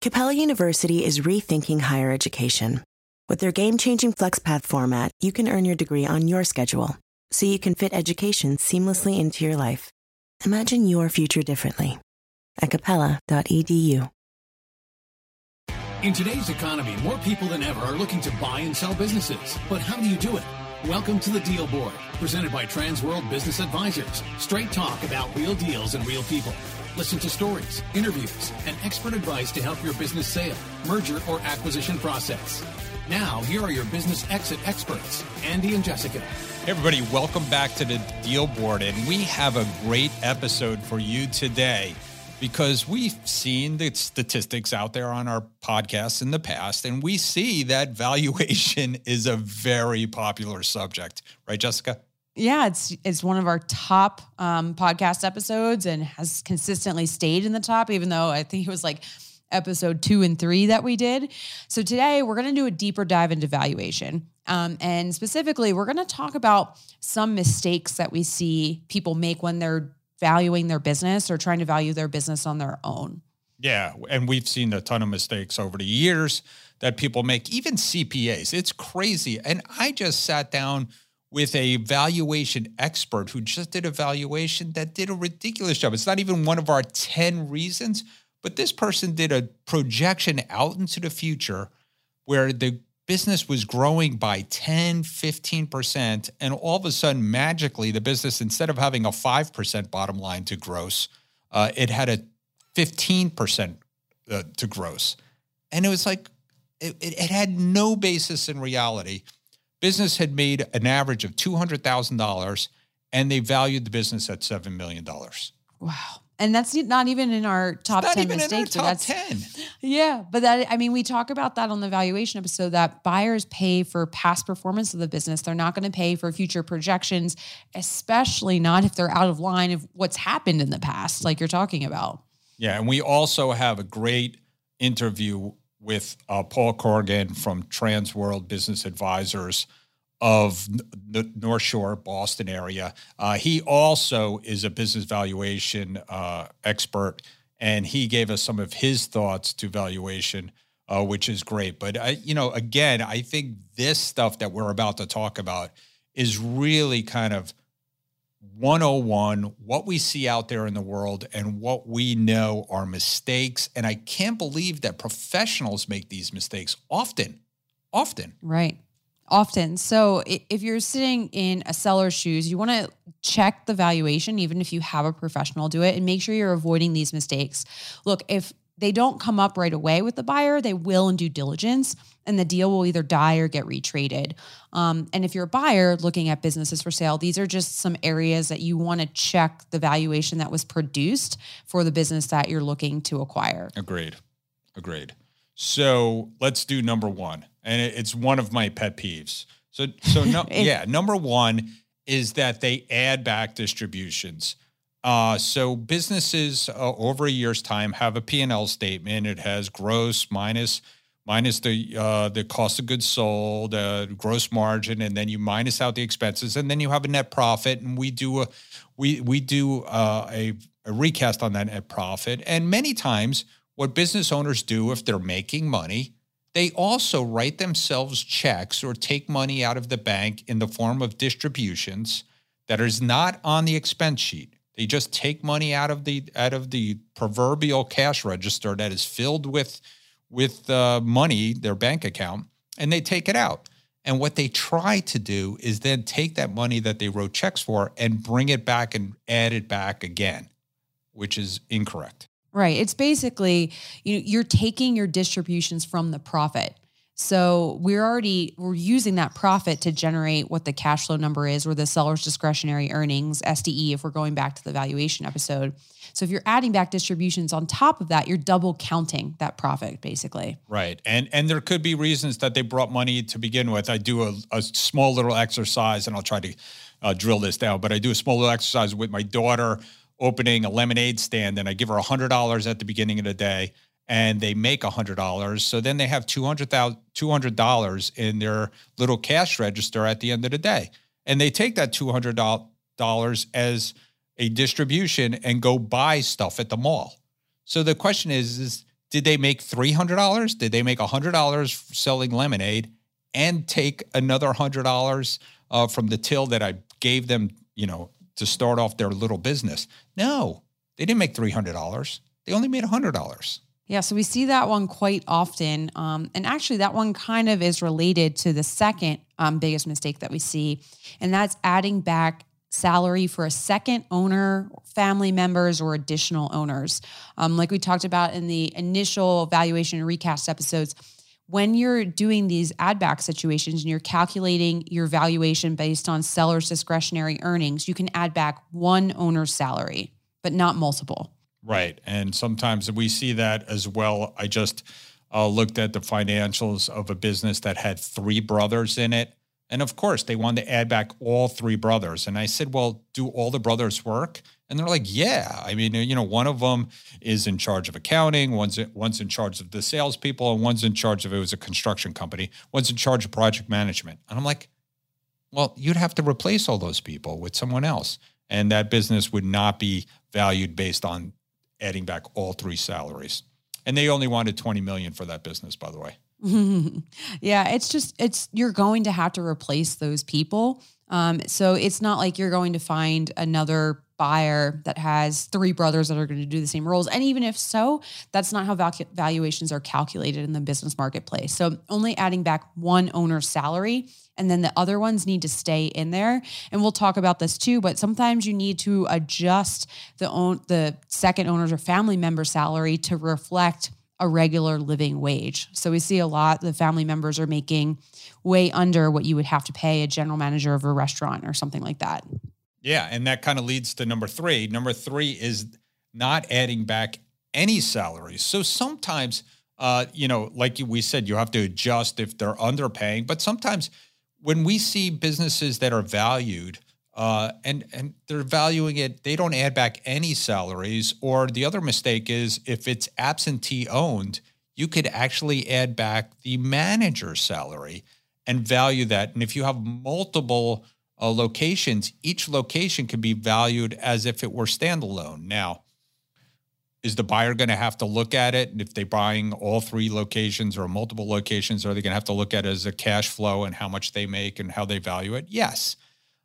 Capella University is rethinking higher education. With their game changing FlexPath format, you can earn your degree on your schedule so you can fit education seamlessly into your life. Imagine your future differently at capella.edu. In today's economy, more people than ever are looking to buy and sell businesses. But how do you do it? Welcome to the Deal Board, presented by Transworld Business Advisors. Straight talk about real deals and real people. Listen to stories, interviews, and expert advice to help your business sale, merger, or acquisition process. Now, here are your business exit experts, Andy and Jessica. Hey, everybody, welcome back to the Deal Board. And we have a great episode for you today because we've seen the statistics out there on our podcasts in the past, and we see that valuation is a very popular subject. Right, Jessica? Yeah, it's it's one of our top um, podcast episodes and has consistently stayed in the top, even though I think it was like episode two and three that we did. So today we're going to do a deeper dive into valuation. Um, and specifically, we're going to talk about some mistakes that we see people make when they're valuing their business or trying to value their business on their own. Yeah. And we've seen a ton of mistakes over the years that people make, even CPAs. It's crazy. And I just sat down with a valuation expert who just did a valuation that did a ridiculous job. It's not even one of our 10 reasons, but this person did a projection out into the future where the business was growing by 10, 15%. And all of a sudden, magically, the business, instead of having a 5% bottom line to gross, uh, it had a 15% uh, to gross. And it was like, it, it had no basis in reality business had made an average of $200,000 and they valued the business at $7 million. Wow. And that's not even in our top not 10 even mistakes. in our top that's, 10. Yeah. But that, I mean, we talk about that on the valuation episode that buyers pay for past performance of the business. They're not going to pay for future projections, especially not if they're out of line of what's happened in the past, like you're talking about. Yeah. And we also have a great interview with uh, Paul Corrigan from Transworld Business Advisors of the North Shore, Boston area. Uh, he also is a business valuation uh, expert, and he gave us some of his thoughts to valuation, uh, which is great. But I, you know, again, I think this stuff that we're about to talk about is really kind of 101 what we see out there in the world and what we know are mistakes. And i can't believe that professionals make these mistakes often often. Right. Often. So if you're sitting in a seller's shoes you want to check the valuation even if you have a professional do it and make sure you're avoiding these mistakes. Look if they don't come up right away with the buyer, they will in due diligence, and the deal will either die or get retraded. Um, and if you're a buyer looking at businesses for sale, these are just some areas that you want to check the valuation that was produced for the business that you're looking to acquire. Agreed. Agreed. So let's do number one, and it's one of my pet peeves. So, so no, yeah, number one is that they add back distributions. Uh, so businesses uh, over a year's time have a P&L statement. It has gross minus minus the uh, the cost of goods sold, uh, gross margin, and then you minus out the expenses, and then you have a net profit. And we do a we we do uh, a, a recast on that net profit. And many times, what business owners do if they're making money, they also write themselves checks or take money out of the bank in the form of distributions that is not on the expense sheet. They just take money out of the out of the proverbial cash register that is filled with with uh, money, their bank account, and they take it out. And what they try to do is then take that money that they wrote checks for and bring it back and add it back again, which is incorrect. Right. It's basically you know, you're taking your distributions from the profit. So we're already we're using that profit to generate what the cash flow number is or the seller's discretionary earnings SDE if we're going back to the valuation episode. So if you're adding back distributions on top of that, you're double counting that profit basically. Right. And and there could be reasons that they brought money to begin with. I do a, a small little exercise and I'll try to uh, drill this down, but I do a small little exercise with my daughter opening a lemonade stand and I give her $100 at the beginning of the day and they make $100. So then they have $200, in their little cash register at the end of the day. And they take that $200 as a distribution and go buy stuff at the mall. So the question is, is did they make $300? Did they make $100 selling lemonade and take another $100 uh, from the till that I gave them, you know, to start off their little business? No, they didn't make $300. They only made $100. Yeah, so we see that one quite often. Um, and actually, that one kind of is related to the second um, biggest mistake that we see, and that's adding back salary for a second owner, family members, or additional owners. Um, like we talked about in the initial valuation recast episodes, when you're doing these add back situations and you're calculating your valuation based on seller's discretionary earnings, you can add back one owner's salary, but not multiple. Right. And sometimes we see that as well. I just uh, looked at the financials of a business that had three brothers in it and of course, they wanted to add back all three brothers. And I said, Well, do all the brothers work? And they're like, Yeah. I mean, you know, one of them is in charge of accounting, one's, one's in charge of the salespeople, and one's in charge of it was a construction company, one's in charge of project management. And I'm like, Well, you'd have to replace all those people with someone else. And that business would not be valued based on adding back all three salaries. And they only wanted 20 million for that business, by the way. yeah, it's just it's you're going to have to replace those people. Um, so it's not like you're going to find another buyer that has three brothers that are going to do the same roles. And even if so, that's not how valuations are calculated in the business marketplace. So only adding back one owner's salary and then the other ones need to stay in there. And we'll talk about this too, but sometimes you need to adjust the own the second owner's or family member salary to reflect a regular living wage. So we see a lot the family members are making way under what you would have to pay a general manager of a restaurant or something like that. Yeah, and that kind of leads to number 3. Number 3 is not adding back any salaries. So sometimes uh, you know, like we said, you have to adjust if they're underpaying, but sometimes when we see businesses that are valued uh, and and they're valuing it. They don't add back any salaries. Or the other mistake is if it's absentee owned, you could actually add back the manager's salary and value that. And if you have multiple uh, locations, each location can be valued as if it were standalone. Now, is the buyer going to have to look at it? If they're buying all three locations or multiple locations, are they going to have to look at it as a cash flow and how much they make and how they value it? Yes.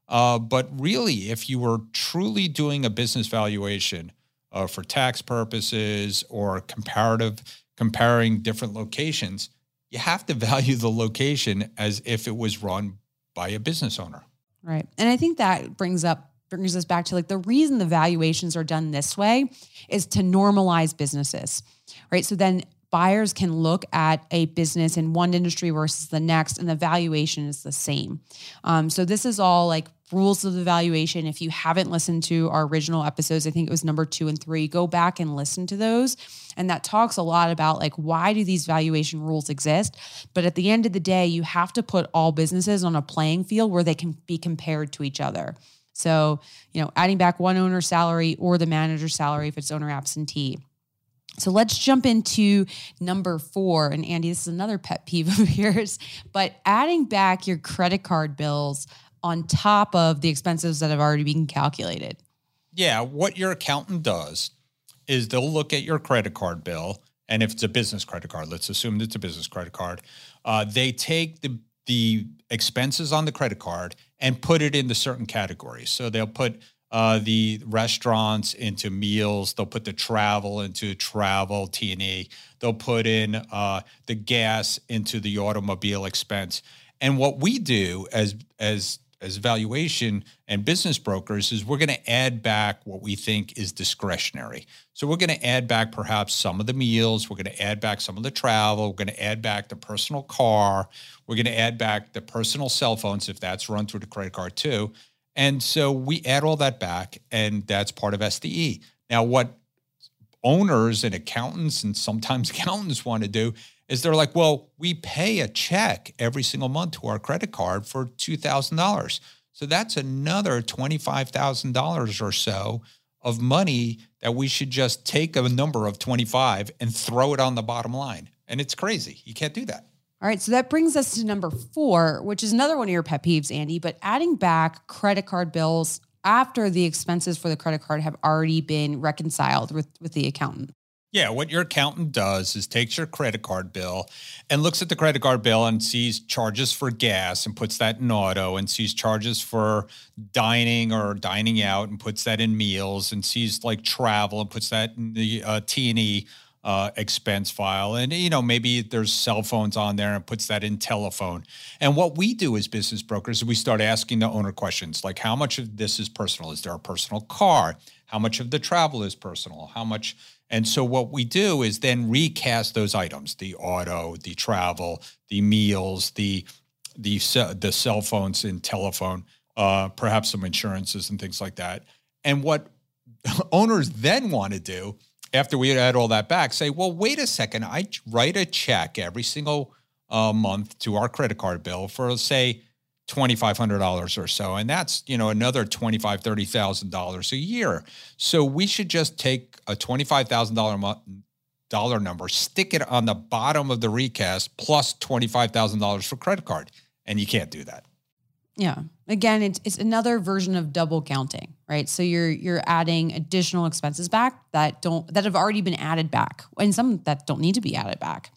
Uh, but really, if you were truly doing a business valuation uh, for tax purposes or comparative comparing different locations, you have to value the location as if it was run by a business owner. Right. And I think that brings up brings us back to like the reason the valuations are done this way is to normalize businesses. Right? So then buyers can look at a business in one industry versus the next, and the valuation is the same. Um, so this is all like rules of the valuation. If you haven't listened to our original episodes, I think it was number two and three, go back and listen to those. And that talks a lot about like why do these valuation rules exist? But at the end of the day, you have to put all businesses on a playing field where they can be compared to each other. So, you know, adding back one owner's salary or the manager's salary if it's owner absentee so let's jump into number four. And Andy, this is another pet peeve of yours, but adding back your credit card bills on top of the expenses that have already been calculated. Yeah. What your accountant does is they'll look at your credit card bill. And if it's a business credit card, let's assume it's a business credit card, uh, they take the the expenses on the credit card and put it into certain categories. So they'll put uh, the restaurants into meals. They'll put the travel into travel T and E. They'll put in uh, the gas into the automobile expense. And what we do as as as valuation and business brokers is we're going to add back what we think is discretionary. So we're going to add back perhaps some of the meals, we're going to add back some of the travel, we're going to add back the personal car, we're going to add back the personal cell phones if that's run through the credit card too. And so we add all that back, and that's part of SDE. Now, what owners and accountants and sometimes accountants want to do is they're like, well, we pay a check every single month to our credit card for $2,000. So that's another $25,000 or so of money that we should just take a number of 25 and throw it on the bottom line. And it's crazy. You can't do that. All right, so that brings us to number four, which is another one of your pet peeves, Andy, but adding back credit card bills after the expenses for the credit card have already been reconciled with, with the accountant. Yeah, what your accountant does is takes your credit card bill and looks at the credit card bill and sees charges for gas and puts that in auto and sees charges for dining or dining out and puts that in meals and sees like travel and puts that in the uh, T&E uh, expense file. And, you know, maybe there's cell phones on there and puts that in telephone. And what we do as business brokers is we start asking the owner questions like how much of this is personal? Is there a personal car? How much of the travel is personal? How much and so what we do is then recast those items: the auto, the travel, the meals, the the the cell phones and telephone, uh, perhaps some insurances and things like that. And what owners then want to do after we add all that back, say, well, wait a second, I write a check every single uh, month to our credit card bill for say $2,500 or so. And that's, you know, another $25,000, $30,000 a year. So we should just take a $25,000 number, stick it on the bottom of the recast plus $25,000 for credit card. And you can't do that. Yeah. Again, it's, it's another version of double counting, right? So you're you're adding additional expenses back that don't that have already been added back, and some that don't need to be added back.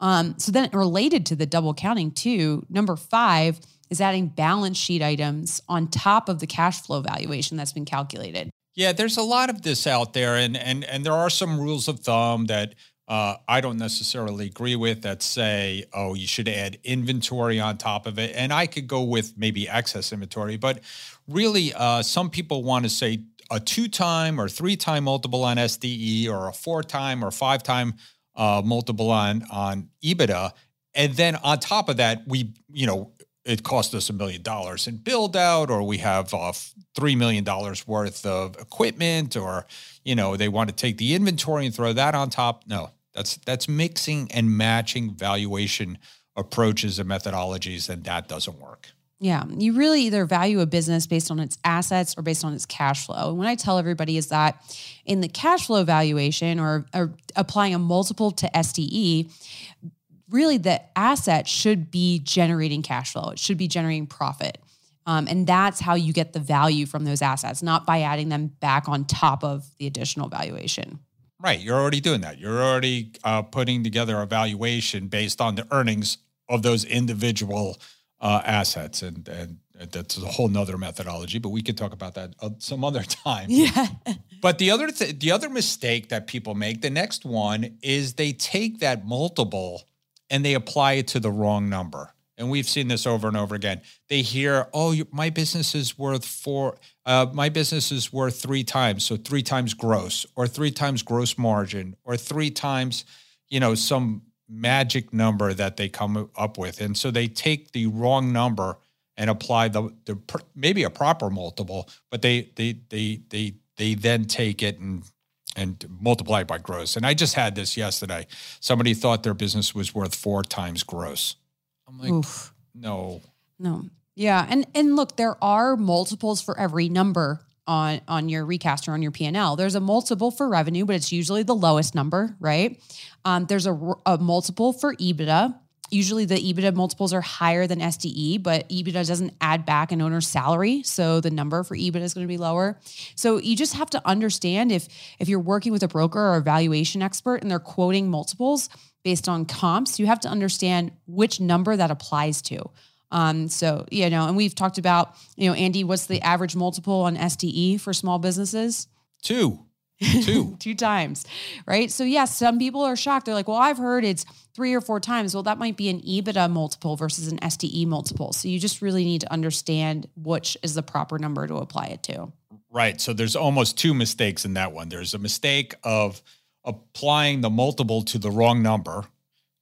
Um, so then, related to the double counting too, number five is adding balance sheet items on top of the cash flow valuation that's been calculated. Yeah, there's a lot of this out there, and and and there are some rules of thumb that uh, I don't necessarily agree with that say, oh, you should add inventory on top of it, and I could go with maybe excess inventory, but really, uh, some people want to say a two-time or three-time multiple on SDE, or a four-time or five-time uh, multiple on on EBITDA, and then on top of that, we you know it cost us a million dollars in build out, or we have uh, $3 million worth of equipment, or, you know, they want to take the inventory and throw that on top. No, that's, that's mixing and matching valuation approaches and methodologies, and that doesn't work. Yeah, you really either value a business based on its assets or based on its cash flow. And what I tell everybody is that in the cash flow valuation or, or applying a multiple to SDE, really the asset should be generating cash flow. It should be generating profit. Um, and that's how you get the value from those assets, not by adding them back on top of the additional valuation. Right. You're already doing that. You're already uh, putting together a valuation based on the earnings of those individual uh, assets. And, and that's a whole nother methodology, but we could talk about that uh, some other time. Yeah. but the other, th- the other mistake that people make, the next one is they take that multiple and they apply it to the wrong number. And we've seen this over and over again. They hear, "Oh, my business is worth four. Uh, my business is worth three times, so three times gross, or three times gross margin, or three times, you know, some magic number that they come up with." And so they take the wrong number and apply the, the maybe a proper multiple, but they they they they they then take it and and multiply it by gross. And I just had this yesterday. Somebody thought their business was worth four times gross. I'm like, Oof. no, no, yeah. And and look, there are multiples for every number on on your recast or on your P&L. There's a multiple for revenue, but it's usually the lowest number, right? Um, there's a, a multiple for EBITDA, Usually the EBITDA multiples are higher than SDE, but EBITDA doesn't add back an owner's salary. So the number for EBITDA is going to be lower. So you just have to understand if if you're working with a broker or a valuation expert and they're quoting multiples based on comps, you have to understand which number that applies to. Um, so you know, and we've talked about, you know, Andy, what's the average multiple on SDE for small businesses? Two. Two. Two times. Right. So, yes, yeah, some people are shocked. They're like, well, I've heard it's three or four times. Well, that might be an EBITDA multiple versus an SDE multiple. So, you just really need to understand which is the proper number to apply it to. Right. So, there's almost two mistakes in that one. There's a mistake of applying the multiple to the wrong number,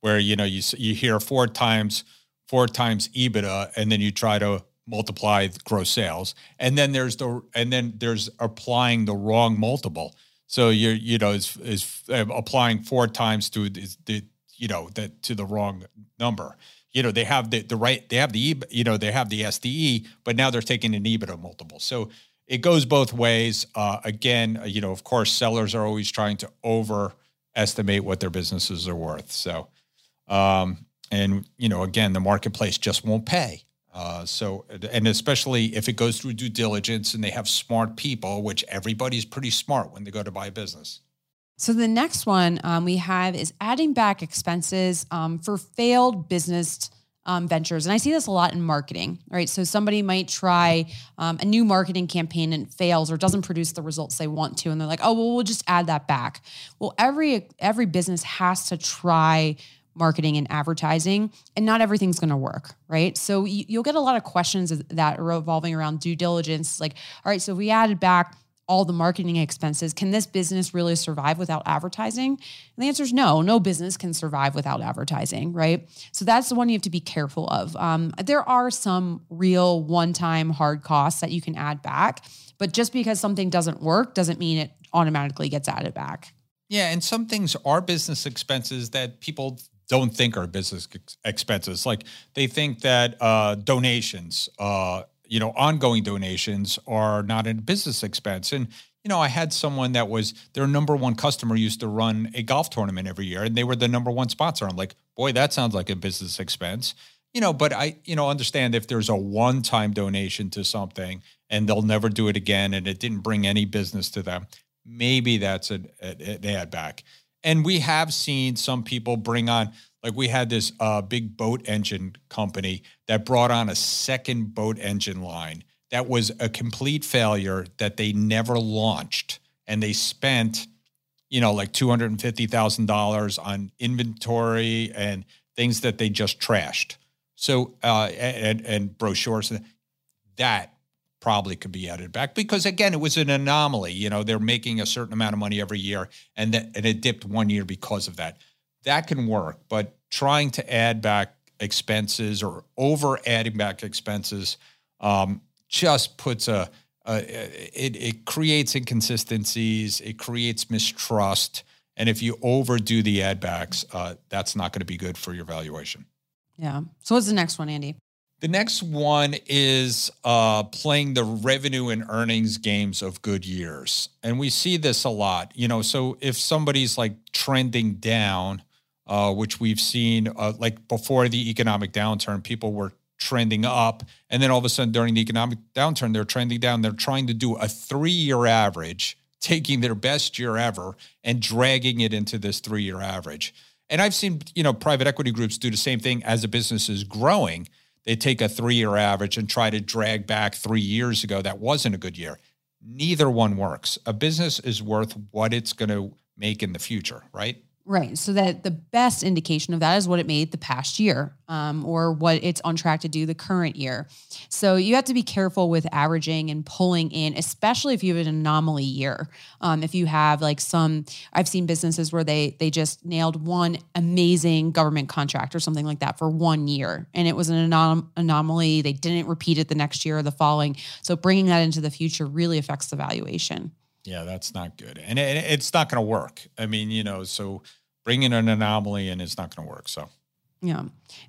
where, you know, you, you hear four times, four times EBITDA, and then you try to multiply gross sales and then there's the and then there's applying the wrong multiple so you're, you know, is is um, applying four times to the, you know, that to the wrong number. You know, they have the the right, they have the, you know, they have the SDE, but now they're taking an EBITDA multiple. So it goes both ways. Uh, again, uh, you know, of course, sellers are always trying to overestimate what their businesses are worth. So, um, and you know, again, the marketplace just won't pay. Uh, so, and especially if it goes through due diligence and they have smart people, which everybody's pretty smart when they go to buy a business. So the next one um, we have is adding back expenses um, for failed business um, ventures. And I see this a lot in marketing, right? So somebody might try um, a new marketing campaign and fails or doesn't produce the results they want to, and they're like, "Oh, well, we'll just add that back." Well, every every business has to try marketing and advertising and not everything's going to work right so you, will get a lot of questions that are revolving around due diligence like all right so we added back all the marketing expenses. Can this business really survive without advertising? And the answer is no. No business can survive without advertising, right? So that's the one you have to be careful of. Um, there are some real one time hard costs that you can add back, but just because something doesn't work doesn't mean it automatically gets added back. Yeah, and some things are business expenses that people don't think are business expenses. Like they think that uh, donations, uh, you know, ongoing donations are not a business expense. And, you know, I had someone that was their number one customer used to run a golf tournament every year and they were the number one sponsor. I'm like, boy, that sounds like a business expense. You know, but I, you know, understand if there's a one time donation to something and they'll never do it again and it didn't bring any business to them, maybe that's an, an add back. And we have seen some people bring on, like we had this uh, big boat engine company that brought on a second boat engine line that was a complete failure that they never launched. And they spent, you know, like $250,000 on inventory and things that they just trashed. So, uh, and, and brochures, that probably could be added back because again, it was an anomaly. You know, they're making a certain amount of money every year and that, and it dipped one year because of that that can work, but trying to add back expenses or over adding back expenses um, just puts a, a it, it creates inconsistencies, it creates mistrust, and if you overdo the add backs, uh, that's not going to be good for your valuation. Yeah. So what's the next one, Andy? The next one is uh, playing the revenue and earnings games of good years. And we see this a lot. You know, so if somebody's like trending down, uh, which we've seen uh, like before the economic downturn, people were trending up. And then all of a sudden during the economic downturn, they're trending down. They're trying to do a three year average, taking their best year ever and dragging it into this three year average. And I've seen, you know, private equity groups do the same thing as a business is growing. They take a three year average and try to drag back three years ago. That wasn't a good year. Neither one works. A business is worth what it's going to make in the future, right? Right. So that the best indication of that is what it made the past year um, or what it's on track to do the current year. So you have to be careful with averaging and pulling in, especially if you have an anomaly year. Um, if you have like some, I've seen businesses where they they just nailed one amazing government contract or something like that for one year, and it was an anom- anomaly. They didn't repeat it the next year or the following. So bringing that into the future really affects the valuation. Yeah, that's not good, and it, it's not going to work. I mean, you know, so bringing in an anomaly in is not going to work. So, yeah.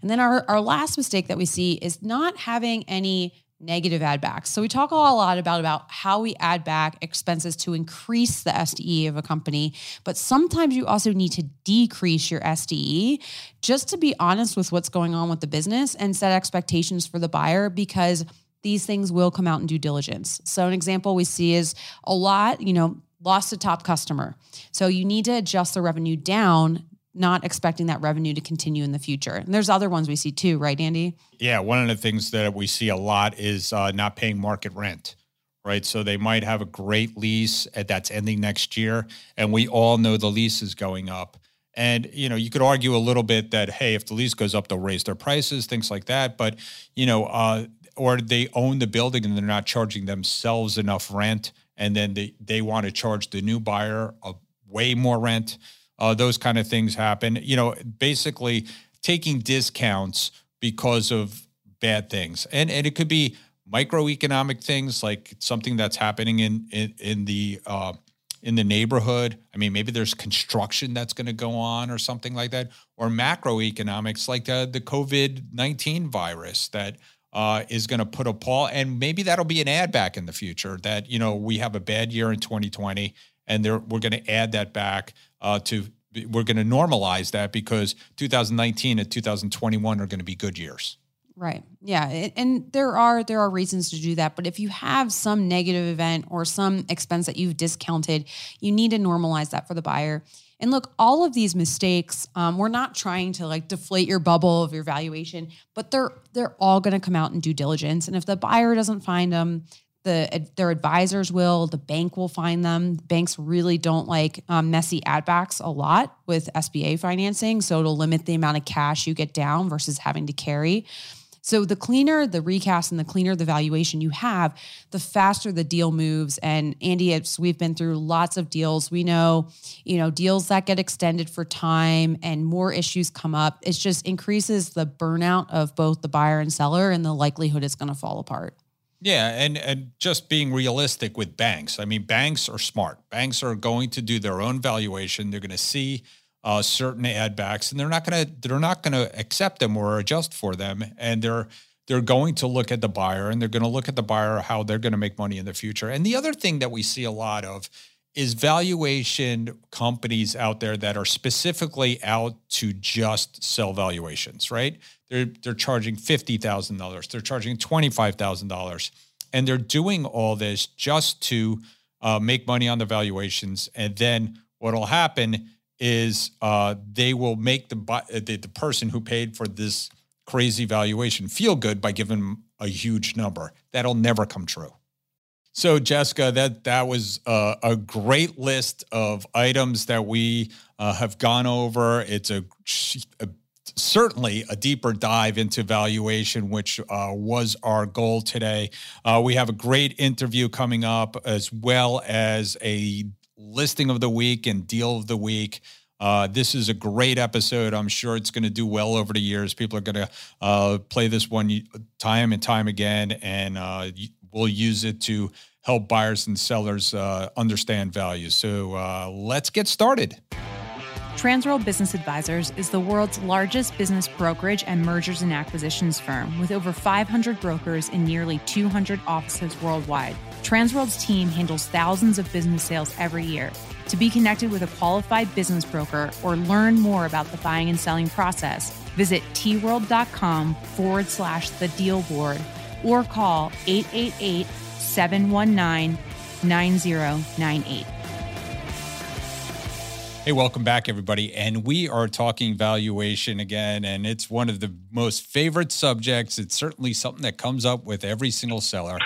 And then our, our last mistake that we see is not having any negative add backs. So we talk a lot about, about how we add back expenses to increase the SDE of a company, but sometimes you also need to decrease your SDE just to be honest with what's going on with the business and set expectations for the buyer because these things will come out in due diligence. So an example we see is a lot, you know, lost a top customer. So you need to adjust the revenue down, not expecting that revenue to continue in the future. And there's other ones we see too, right, Andy? Yeah, one of the things that we see a lot is uh, not paying market rent. Right. So they might have a great lease that's ending next year. And we all know the lease is going up. And you know, you could argue a little bit that hey, if the lease goes up, they'll raise their prices, things like that. But you know, uh, or they own the building and they're not charging themselves enough rent and then they, they want to charge the new buyer a way more rent. Uh, those kind of things happen. You know, basically taking discounts because of bad things, and and it could be microeconomic things like something that's happening in in, in the uh, in the neighborhood. I mean, maybe there's construction that's going to go on or something like that, or macroeconomics like the, the COVID nineteen virus that uh, is going to put a pause, and maybe that'll be an add back in the future. That you know we have a bad year in 2020, and there, we're going to add that back uh, to we're going to normalize that because 2019 and 2021 are going to be good years. Right. Yeah, and there are there are reasons to do that, but if you have some negative event or some expense that you've discounted, you need to normalize that for the buyer. And look, all of these mistakes, um, we're not trying to like deflate your bubble of your valuation, but they're they're all going to come out in due diligence. And if the buyer doesn't find them, the their advisors will, the bank will find them. Banks really don't like um, messy add backs a lot with SBA financing, so it'll limit the amount of cash you get down versus having to carry. So the cleaner the recast and the cleaner the valuation you have, the faster the deal moves. And Andy, it's, we've been through lots of deals. We know, you know, deals that get extended for time and more issues come up. It just increases the burnout of both the buyer and seller and the likelihood it's going to fall apart. Yeah, and and just being realistic with banks. I mean, banks are smart. Banks are going to do their own valuation. They're going to see uh, certain add backs, and they're not going to they're not going to accept them or adjust for them, and they're they're going to look at the buyer and they're going to look at the buyer how they're going to make money in the future. And the other thing that we see a lot of is valuation companies out there that are specifically out to just sell valuations, right? They're they're charging fifty thousand dollars, they're charging twenty five thousand dollars, and they're doing all this just to uh, make money on the valuations. And then what'll happen is uh, they will make the, the the person who paid for this crazy valuation feel good by giving them a huge number. That'll never come true. So, Jessica, that that was a, a great list of items that we uh, have gone over. It's a, a, certainly a deeper dive into valuation, which uh, was our goal today. Uh, we have a great interview coming up, as well as a listing of the week and deal of the week. Uh, this is a great episode. I'm sure it's going to do well over the years. People are going to uh, play this one time and time again, and uh, we'll use it to help buyers and sellers uh, understand value. So uh, let's get started. Transworld Business Advisors is the world's largest business brokerage and mergers and acquisitions firm with over 500 brokers in nearly 200 offices worldwide. Transworld's team handles thousands of business sales every year. To be connected with a qualified business broker or learn more about the buying and selling process, visit tworld.com forward slash the deal board or call 888 719 9098. Hey, welcome back, everybody. And we are talking valuation again, and it's one of the most favorite subjects. It's certainly something that comes up with every single seller.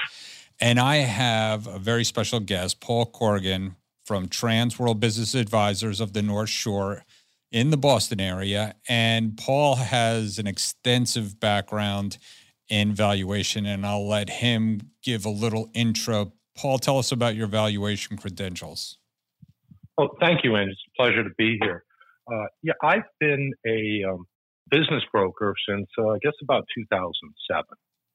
And I have a very special guest, Paul Corrigan from Transworld Business Advisors of the North Shore in the Boston area. And Paul has an extensive background in valuation, and I'll let him give a little intro. Paul, tell us about your valuation credentials. Oh, thank you, and it's a pleasure to be here. Uh, yeah, I've been a um, business broker since uh, I guess about 2007,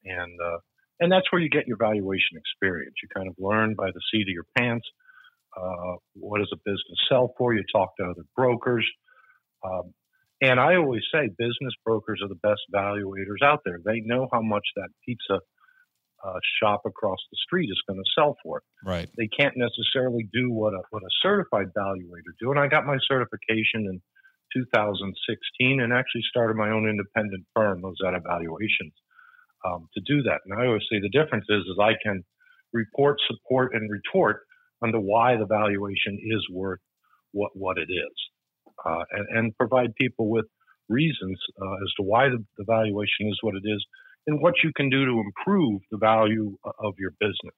and uh, and that's where you get your valuation experience. You kind of learn by the seat of your pants. Uh, what does a business sell for? You talk to other brokers, um, and I always say business brokers are the best valuators out there. They know how much that pizza uh, shop across the street is going to sell for. Right. They can't necessarily do what a what a certified valuator do. And I got my certification in 2016 and actually started my own independent firm, Rosetta Valuations, um, to do that. And I always say the difference is is I can report, support, and retort on the why the valuation is worth what what it is, uh, and, and provide people with reasons uh, as to why the, the valuation is what it is and what you can do to improve the value of your business.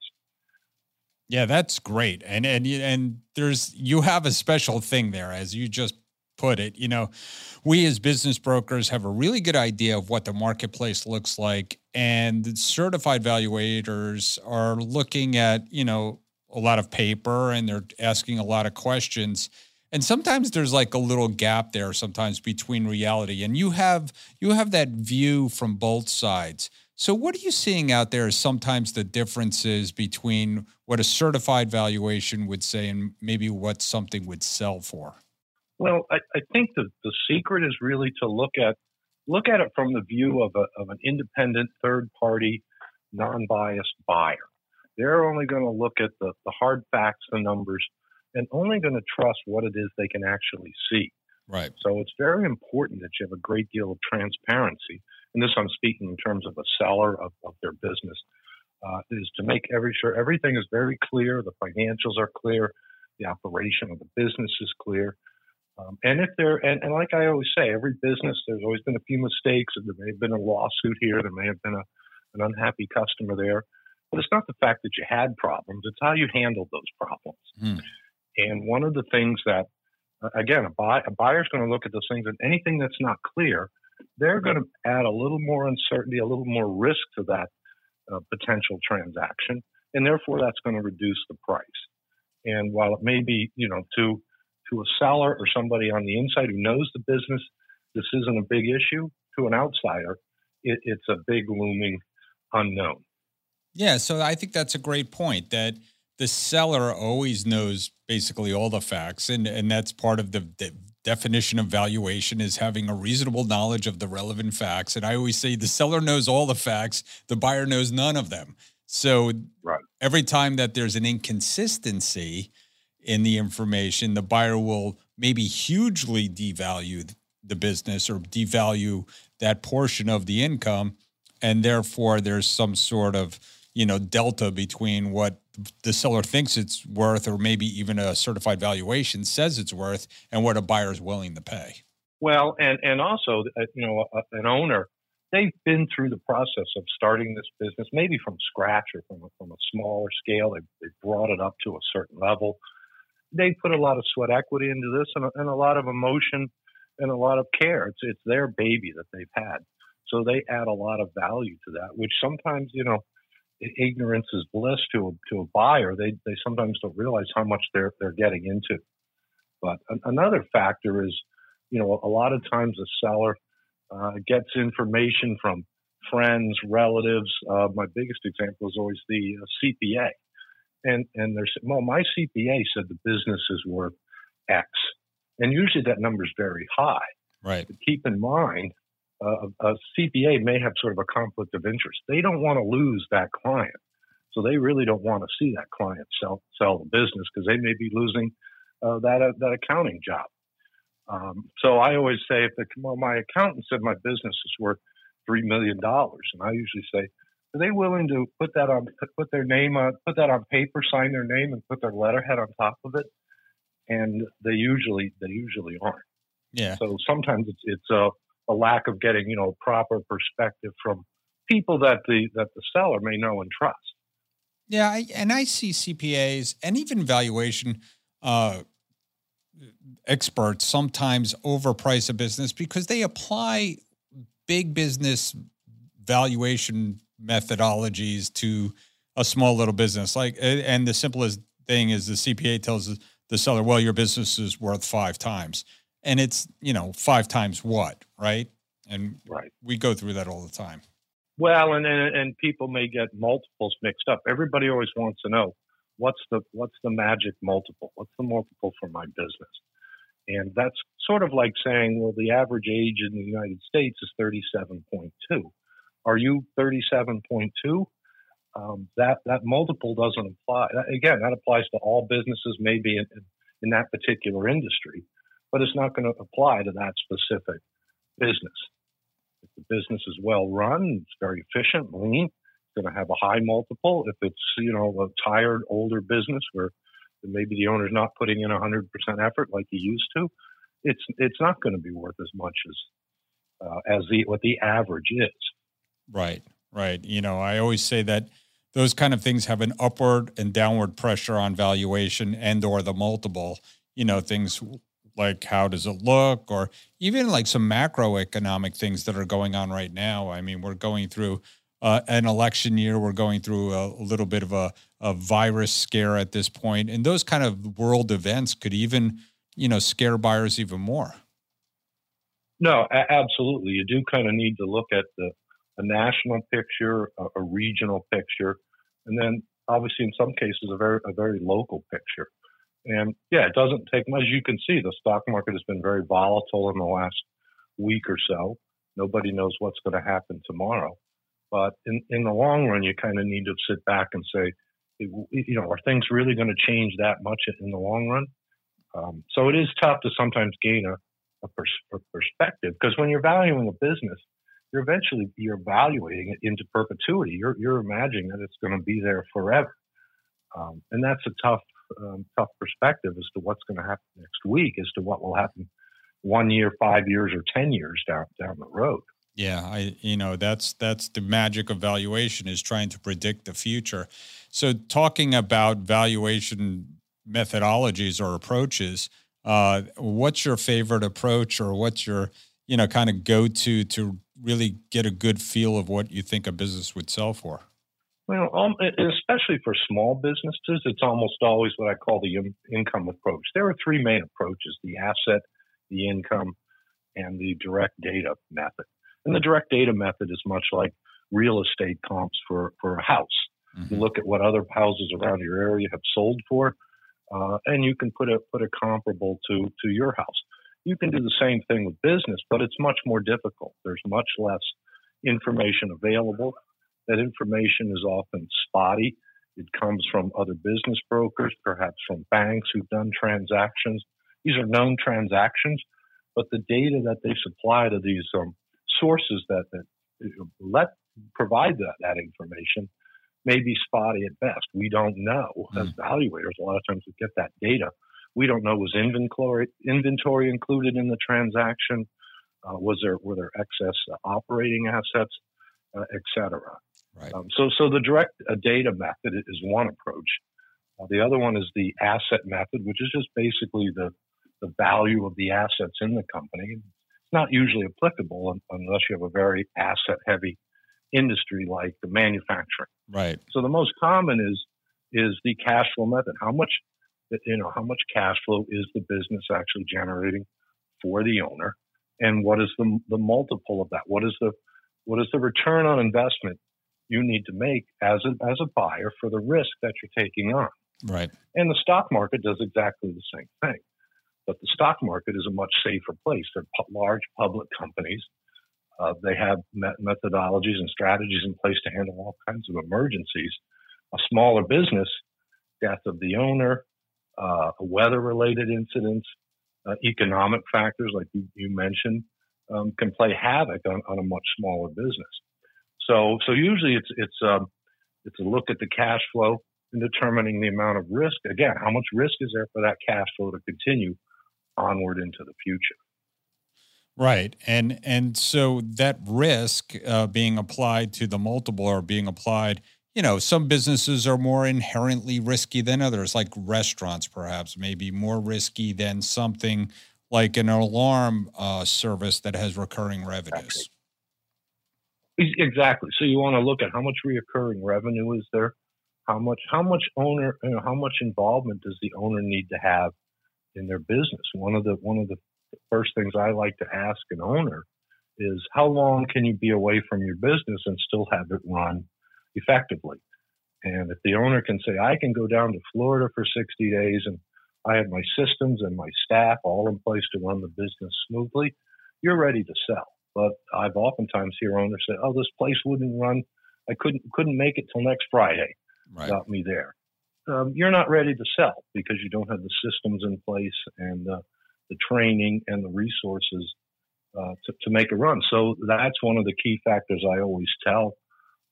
Yeah, that's great. And and and there's you have a special thing there as you just put it. You know, we as business brokers have a really good idea of what the marketplace looks like and certified valuators are looking at, you know, a lot of paper and they're asking a lot of questions and sometimes there's like a little gap there sometimes between reality and you have you have that view from both sides so what are you seeing out there is sometimes the differences between what a certified valuation would say and maybe what something would sell for well i, I think the, the secret is really to look at look at it from the view of, a, of an independent third party non-biased buyer they're only going to look at the, the hard facts the numbers and only going to trust what it is they can actually see. Right. So it's very important that you have a great deal of transparency and this I'm speaking in terms of a seller of, of their business, uh, is to make every sure everything is very clear, the financials are clear, the operation of the business is clear. Um, and if there, and, and like I always say, every business, there's always been a few mistakes. There may have been a lawsuit here. There may have been a, an unhappy customer there. But it's not the fact that you had problems, it's how you handled those problems. Hmm. And one of the things that, again, a, buy, a buyer's going to look at those things, and anything that's not clear, they're going to add a little more uncertainty, a little more risk to that uh, potential transaction. And therefore, that's going to reduce the price. And while it may be, you know, to to a seller or somebody on the inside who knows the business, this isn't a big issue. To an outsider, it, it's a big looming unknown. Yeah, so I think that's a great point that the seller always knows basically all the facts, and and that's part of the, the definition of valuation is having a reasonable knowledge of the relevant facts. And I always say the seller knows all the facts, the buyer knows none of them. So right. every time that there's an inconsistency in the information, the buyer will maybe hugely devalue the business or devalue that portion of the income. And therefore, there's some sort of you know delta between what the seller thinks it's worth or maybe even a certified valuation says it's worth and what a buyer is willing to pay well and and also uh, you know an owner they've been through the process of starting this business maybe from scratch or from a, from a smaller scale they they brought it up to a certain level they put a lot of sweat equity into this and a, and a lot of emotion and a lot of care it's it's their baby that they've had so they add a lot of value to that which sometimes you know ignorance is bliss to a, to a buyer. They they sometimes don't realize how much they're they're getting into. But another factor is, you know, a lot of times a seller uh, gets information from friends, relatives. Uh, my biggest example is always the uh, CPA, and and they're well, my CPA said the business is worth X, and usually that number is very high. Right. But keep in mind, uh, a CPA may have sort of a conflict of interest. They don't want to lose that client. So they really don't want to see that client sell sell the business because they may be losing uh, that uh, that accounting job. Um, so I always say if the, well, my accountant said my business is worth three million dollars, and I usually say, are they willing to put that on put their name on put that on paper, sign their name, and put their letterhead on top of it? And they usually they usually aren't. Yeah. So sometimes it's it's a a lack of getting you know proper perspective from people that the that the seller may know and trust. Yeah, I, and I see CPAs and even valuation uh, experts sometimes overprice a business because they apply big business valuation methodologies to a small little business. Like, and the simplest thing is the CPA tells the seller, "Well, your business is worth five times." and it's you know five times what right? And right. we go through that all the time. Well and, and and people may get multiples mixed up. Everybody always wants to know what's the what's the magic multiple? What's the multiple for my business? And that's sort of like saying well the average age in the united states is 37.2 are you 37.2 um, that that multiple doesn't apply again that applies to all businesses maybe in, in that particular industry but it's not going to apply to that specific business. If the business is well run, it's very efficient, lean, it's going to have a high multiple. If it's, you know, a tired, older business where maybe the owner's not putting in 100% effort like he used to, it's it's not going to be worth as much as uh, as the what the average is. Right, right. You know, I always say that those kind of things have an upward and downward pressure on valuation and or the multiple. You know, things like how does it look or even like some macroeconomic things that are going on right now i mean we're going through uh, an election year we're going through a, a little bit of a, a, virus scare at this point and those kind of world events could even you know scare buyers even more no a- absolutely you do kind of need to look at the a national picture a, a regional picture and then obviously in some cases a very a very local picture and yeah, it doesn't take much. As you can see, the stock market has been very volatile in the last week or so. Nobody knows what's going to happen tomorrow. But in, in the long run, you kind of need to sit back and say, you know, are things really going to change that much in the long run? Um, so it is tough to sometimes gain a, a, pers- a perspective because when you're valuing a business, you're eventually you're evaluating it into perpetuity. You're you're imagining that it's going to be there forever, um, and that's a tough um, tough perspective as to what's going to happen next week, as to what will happen one year, five years, or ten years down down the road. Yeah, I you know that's that's the magic of valuation is trying to predict the future. So talking about valuation methodologies or approaches, uh, what's your favorite approach, or what's your you know kind of go to to really get a good feel of what you think a business would sell for? Well, um, especially for small businesses, it's almost always what I call the income approach. There are three main approaches the asset, the income, and the direct data method. And the direct data method is much like real estate comps for, for a house. Mm-hmm. You look at what other houses around your area have sold for, uh, and you can put a put a comparable to to your house. You can do the same thing with business, but it's much more difficult. There's much less information available. That information is often spotty. It comes from other business brokers, perhaps from banks who've done transactions. These are known transactions, but the data that they supply to these um, sources that, that let provide that, that information may be spotty at best. We don't know as evaluators. A lot of times we get that data, we don't know was inventory inventory included in the transaction. Uh, was there were there excess uh, operating assets, uh, et cetera. Right. Um, so so the direct uh, data method is one approach. Uh, the other one is the asset method, which is just basically the the value of the assets in the company. It's not usually applicable unless you have a very asset heavy industry like the manufacturing. Right. So the most common is is the cash flow method. How much you know, how much cash flow is the business actually generating for the owner, and what is the the multiple of that? What is the what is the return on investment you need to make as a as a buyer for the risk that you're taking on? Right. And the stock market does exactly the same thing, but the stock market is a much safer place. They're large public companies. Uh, they have methodologies and strategies in place to handle all kinds of emergencies. A smaller business, death of the owner, uh, weather related incidents, uh, economic factors like you, you mentioned um, can play havoc on, on, a much smaller business. So, so usually it's it's um, it's a look at the cash flow and determining the amount of risk. Again, how much risk is there for that cash flow to continue onward into the future? Right, and and so that risk uh, being applied to the multiple or being applied you know, some businesses are more inherently risky than others, like restaurants, perhaps, maybe more risky than something like an alarm uh, service that has recurring revenues. Exactly. So you want to look at how much reoccurring revenue is there, how much how much owner you know, how much involvement does the owner need to have in their business. One of the one of the first things I like to ask an owner is how long can you be away from your business and still have it run effectively. And if the owner can say, I can go down to Florida for 60 days and I have my systems and my staff all in place to run the business smoothly, you're ready to sell. But I've oftentimes hear owners say, "Oh, this place wouldn't run. I couldn't couldn't make it till next Friday. Right. Got me there." Um, you're not ready to sell because you don't have the systems in place and uh, the training and the resources uh, to, to make a run. So that's one of the key factors I always tell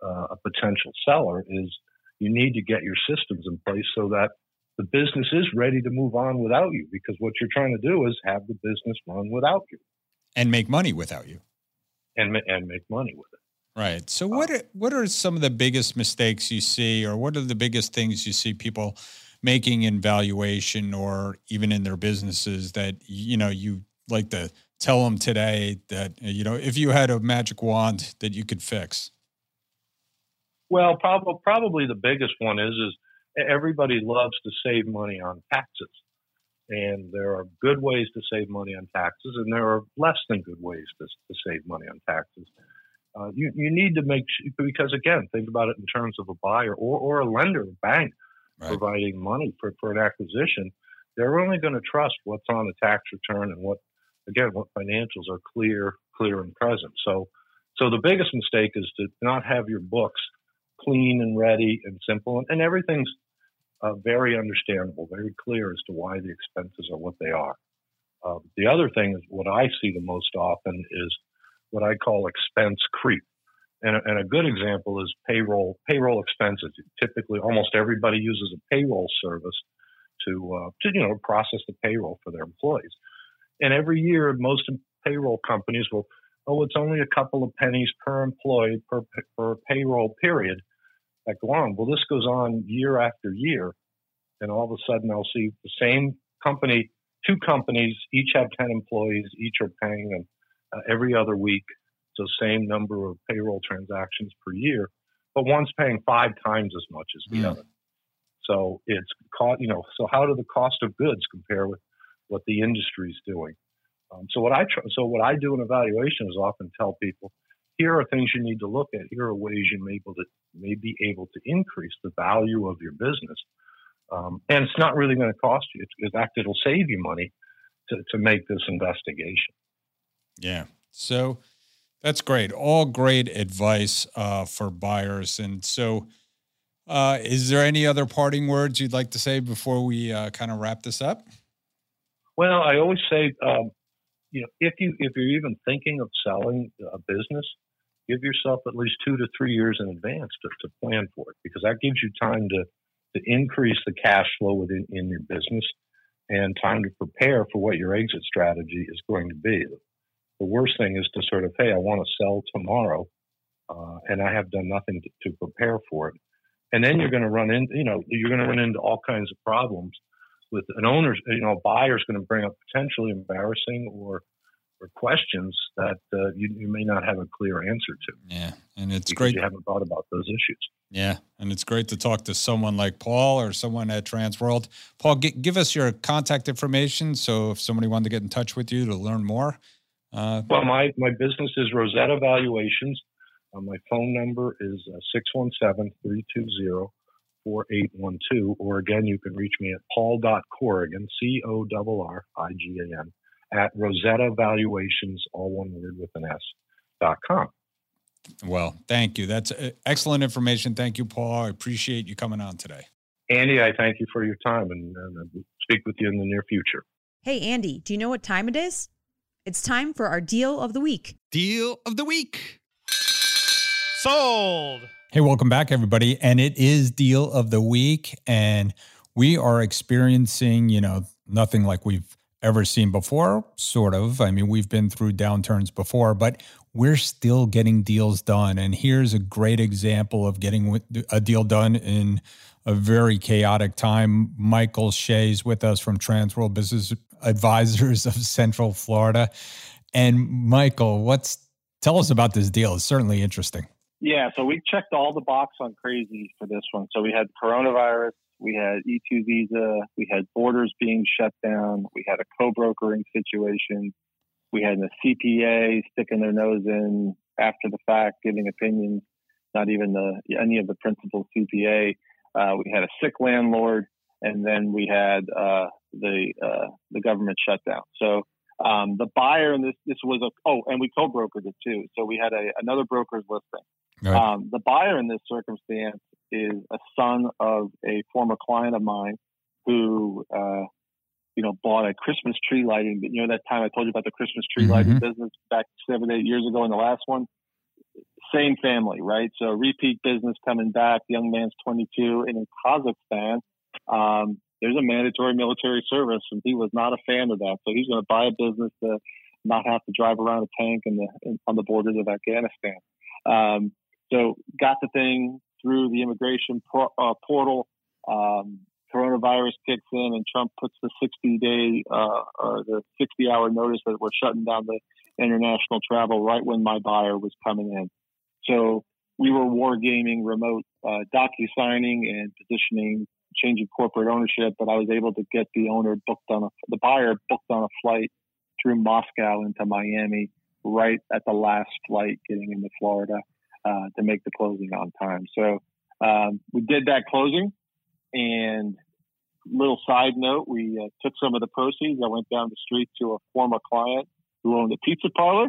uh, a potential seller is you need to get your systems in place so that the business is ready to move on without you because what you're trying to do is have the business run without you. And make money without you. And and make money with it. Right. So what are, what are some of the biggest mistakes you see or what are the biggest things you see people making in valuation or even in their businesses that you know you like to tell them today that you know if you had a magic wand that you could fix well, probably probably the biggest one is is everybody loves to save money on taxes, and there are good ways to save money on taxes, and there are less than good ways to, to save money on taxes. Uh, you you need to make sure, because again, think about it in terms of a buyer or or a lender, a bank right. providing money for for an acquisition. They're only going to trust what's on the tax return and what again what financials are clear clear and present. So so the biggest mistake is to not have your books clean and ready and simple, and, and everything's uh, very understandable, very clear as to why the expenses are what they are. Uh, the other thing is what I see the most often is what I call expense creep. And a, and a good example is payroll payroll expenses. Typically, almost everybody uses a payroll service to uh, to you know process the payroll for their employees. And every year, most payroll companies will, oh, it's only a couple of pennies per employee per per payroll period that go on. Well, this goes on year after year, and all of a sudden, I'll see the same company, two companies, each have ten employees, each are paying them uh, every other week so same number of payroll transactions per year, but one's paying five times as much as the mm. other. So it's caught, you know, so how do the cost of goods compare with what the industry is doing? Um, so what I try, so what I do in evaluation is often tell people, here are things you need to look at. Here are ways you may able to may be able to increase the value of your business, um, and it's not really going to cost you. It's, in fact, it'll save you money to to make this investigation. Yeah. So that's great. All great advice uh, for buyers. And so, uh, is there any other parting words you'd like to say before we uh, kind of wrap this up? Well, I always say, um, you know, if you if you're even thinking of selling a business, give yourself at least two to three years in advance to, to plan for it, because that gives you time to to increase the cash flow within in your business and time to prepare for what your exit strategy is going to be. The worst thing is to sort of, hey, I want to sell tomorrow, uh, and I have done nothing to, to prepare for it. And then you're going to run into, you know, you're going to run into all kinds of problems with an owner's, you know, a buyer's going to bring up potentially embarrassing or or questions that uh, you, you may not have a clear answer to. Yeah, and it's great you haven't thought about those issues. Yeah, and it's great to talk to someone like Paul or someone at Transworld. Paul, g- give us your contact information so if somebody wanted to get in touch with you to learn more, uh, well, my, my business is Rosetta Valuations. Uh, my phone number is uh, 617 320 4812. Or again, you can reach me at paul.corrigan, C O R R I G A N, at Rosetta Valuations, all one word with an S, dot com. Well, thank you. That's uh, excellent information. Thank you, Paul. I appreciate you coming on today. Andy, I thank you for your time and, and speak with you in the near future. Hey, Andy, do you know what time it is? It's time for our deal of the week. Deal of the week. Sold. Hey, welcome back, everybody. And it is deal of the week. And we are experiencing, you know, nothing like we've ever seen before, sort of. I mean, we've been through downturns before, but we're still getting deals done. And here's a great example of getting a deal done in a very chaotic time. Michael Shea's with us from Transworld Business advisors of Central Florida. And Michael, what's tell us about this deal? It's certainly interesting. Yeah, so we checked all the box on crazy for this one. So we had coronavirus, we had E2 visa, we had borders being shut down, we had a co-brokering situation, we had a CPA sticking their nose in after the fact, giving opinions, not even the any of the principal CPA. Uh, we had a sick landlord, and then we had uh, the uh, the government shutdown. So um, the buyer in this this was a oh, and we co-brokered it too. So we had a another broker's listing. Right. Um, the buyer in this circumstance is a son of a former client of mine who uh, you know bought a Christmas tree lighting. You know that time I told you about the Christmas tree mm-hmm. lighting business back seven eight years ago in the last one. Same family, right? So repeat business coming back. Young man's 22 and in Kazakhstan. Um, there's a mandatory military service, and he was not a fan of that. So he's going to buy a business to not have to drive around a tank in the in, on the borders of Afghanistan. Um, so got the thing through the immigration uh, portal. Um, coronavirus kicks in, and Trump puts the 60 day uh, or the 60 hour notice that we're shutting down the international travel right when my buyer was coming in. So we were wargaming remote uh, docu signing and positioning changing corporate ownership, but I was able to get the owner booked on a, the buyer booked on a flight through Moscow into Miami right at the last flight getting into Florida uh, to make the closing on time. So um, we did that closing and little side note, we uh, took some of the proceeds. I went down the street to a former client who owned a pizza parlor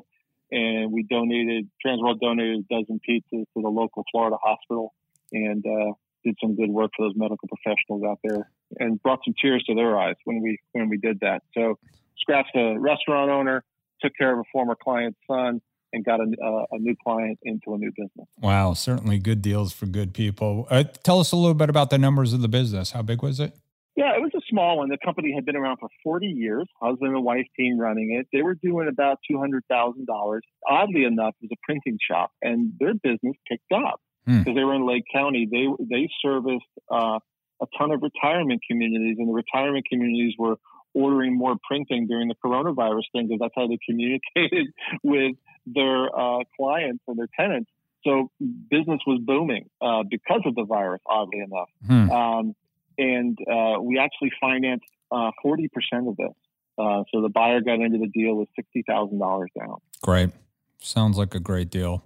and we donated, Transworld donated a dozen pizzas to the local Florida hospital. And uh, did some good work for those medical professionals out there and brought some tears to their eyes when we when we did that. So scratched a restaurant owner, took care of a former client's son, and got a, uh, a new client into a new business. Wow, certainly good deals for good people. Uh, tell us a little bit about the numbers of the business. How big was it? Yeah, it was a small one. The company had been around for 40 years. Husband and wife team running it. They were doing about $200,000. Oddly enough, it was a printing shop, and their business picked up because hmm. they were in Lake County. They they serviced uh, a ton of retirement communities, and the retirement communities were ordering more printing during the coronavirus thing because that's how they communicated with their uh, clients and their tenants. So business was booming uh, because of the virus, oddly enough. Hmm. Um, and uh, we actually financed uh, forty percent of this. Uh, so the buyer got into the deal with sixty thousand dollars down. Great, sounds like a great deal.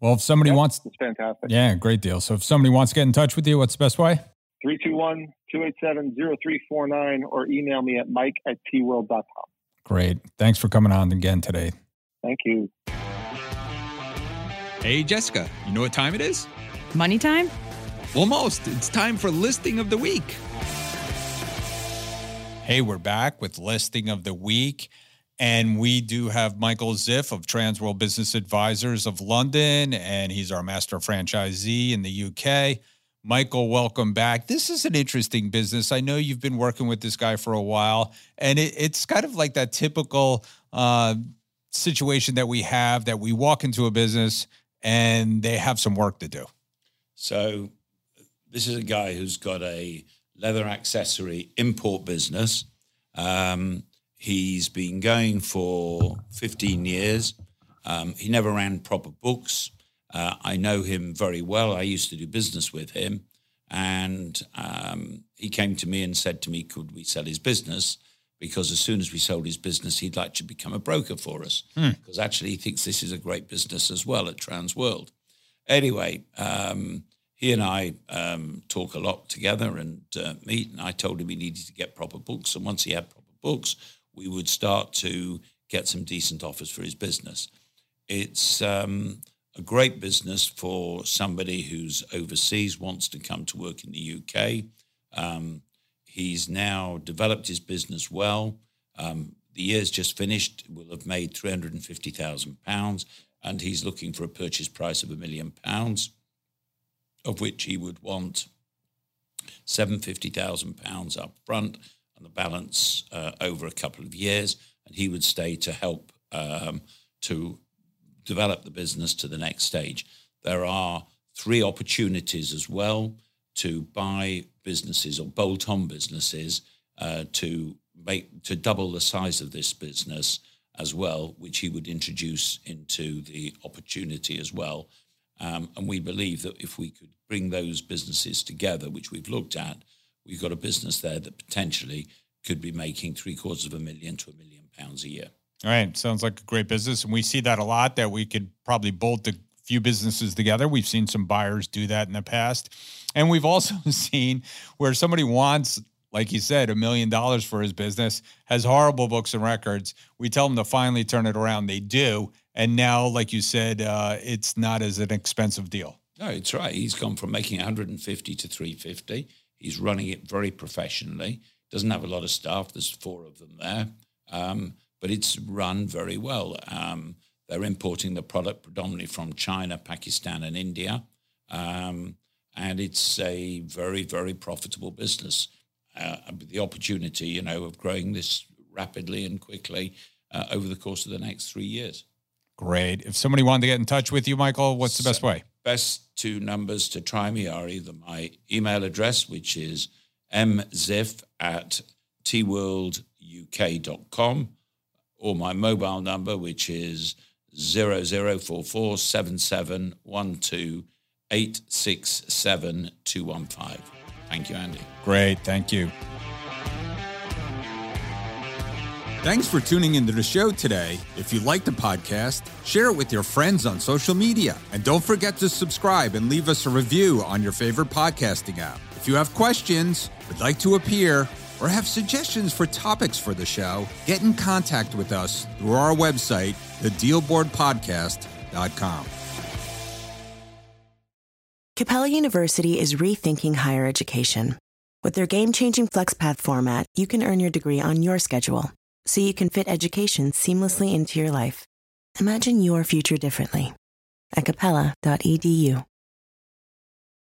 Well, if somebody wants, it's fantastic. Yeah, great deal. So if somebody wants to get in touch with you, what's the best way? 321-287-0349 or email me at mike at tworld.com. Great. Thanks for coming on again today. Thank you. Hey, Jessica, you know what time it is? Money time? Almost. It's time for listing of the week. Hey, we're back with listing of the week. And we do have Michael Ziff of Transworld Business Advisors of London, and he's our master franchisee in the UK. Michael, welcome back. This is an interesting business. I know you've been working with this guy for a while, and it, it's kind of like that typical uh, situation that we have that we walk into a business and they have some work to do. So this is a guy who's got a leather accessory import business. Um, he's been going for 15 years. Um, he never ran proper books. Uh, I know him very well. I used to do business with him. And um, he came to me and said to me, Could we sell his business? Because as soon as we sold his business, he'd like to become a broker for us. Hmm. Because actually, he thinks this is a great business as well at Transworld. Anyway, um, he and I um, talk a lot together and uh, meet. And I told him he needed to get proper books. And once he had proper books, we would start to get some decent offers for his business. It's um, a great business for somebody who's overseas, wants to come to work in the UK. Um, he's now developed his business well. Um, the year's just finished, will have made £350,000, and he's looking for a purchase price of a million pounds of which he would want £750,000 up front and the balance uh, over a couple of years. And he would stay to help um, to develop the business to the next stage. There are three opportunities as well to buy businesses or bolt on businesses uh, to make to double the size of this business as well, which he would introduce into the opportunity as well. Um, and we believe that if we could bring those businesses together, which we've looked at, we've got a business there that potentially could be making three quarters of a million to a million pounds a year. All right. Sounds like a great business. And we see that a lot that we could probably bolt a few businesses together. We've seen some buyers do that in the past. And we've also seen where somebody wants like you said, a million dollars for his business, has horrible books and records. We tell them to finally turn it around. They do. And now, like you said, uh, it's not as an expensive deal. No, it's right. He's gone from making 150 to 350. He's running it very professionally. Doesn't have a lot of staff. There's four of them there, um, but it's run very well. Um, they're importing the product predominantly from China, Pakistan, and India, um, and it's a very, very profitable business. Uh, the opportunity, you know, of growing this rapidly and quickly uh, over the course of the next three years. Great. If somebody wanted to get in touch with you, Michael, what's the best way? Best two numbers to try me are either my email address, which is mziff at tworlduk.com, or my mobile number, which is 0044 Thank you, Andy. Great. Thank you. Thanks for tuning into the show today. If you like the podcast, share it with your friends on social media. And don't forget to subscribe and leave us a review on your favorite podcasting app. If you have questions, would like to appear, or have suggestions for topics for the show, get in contact with us through our website, thedealboardpodcast.com. Capella University is rethinking higher education. With their game changing FlexPath format, you can earn your degree on your schedule so you can fit education seamlessly into your life. Imagine your future differently at capella.edu.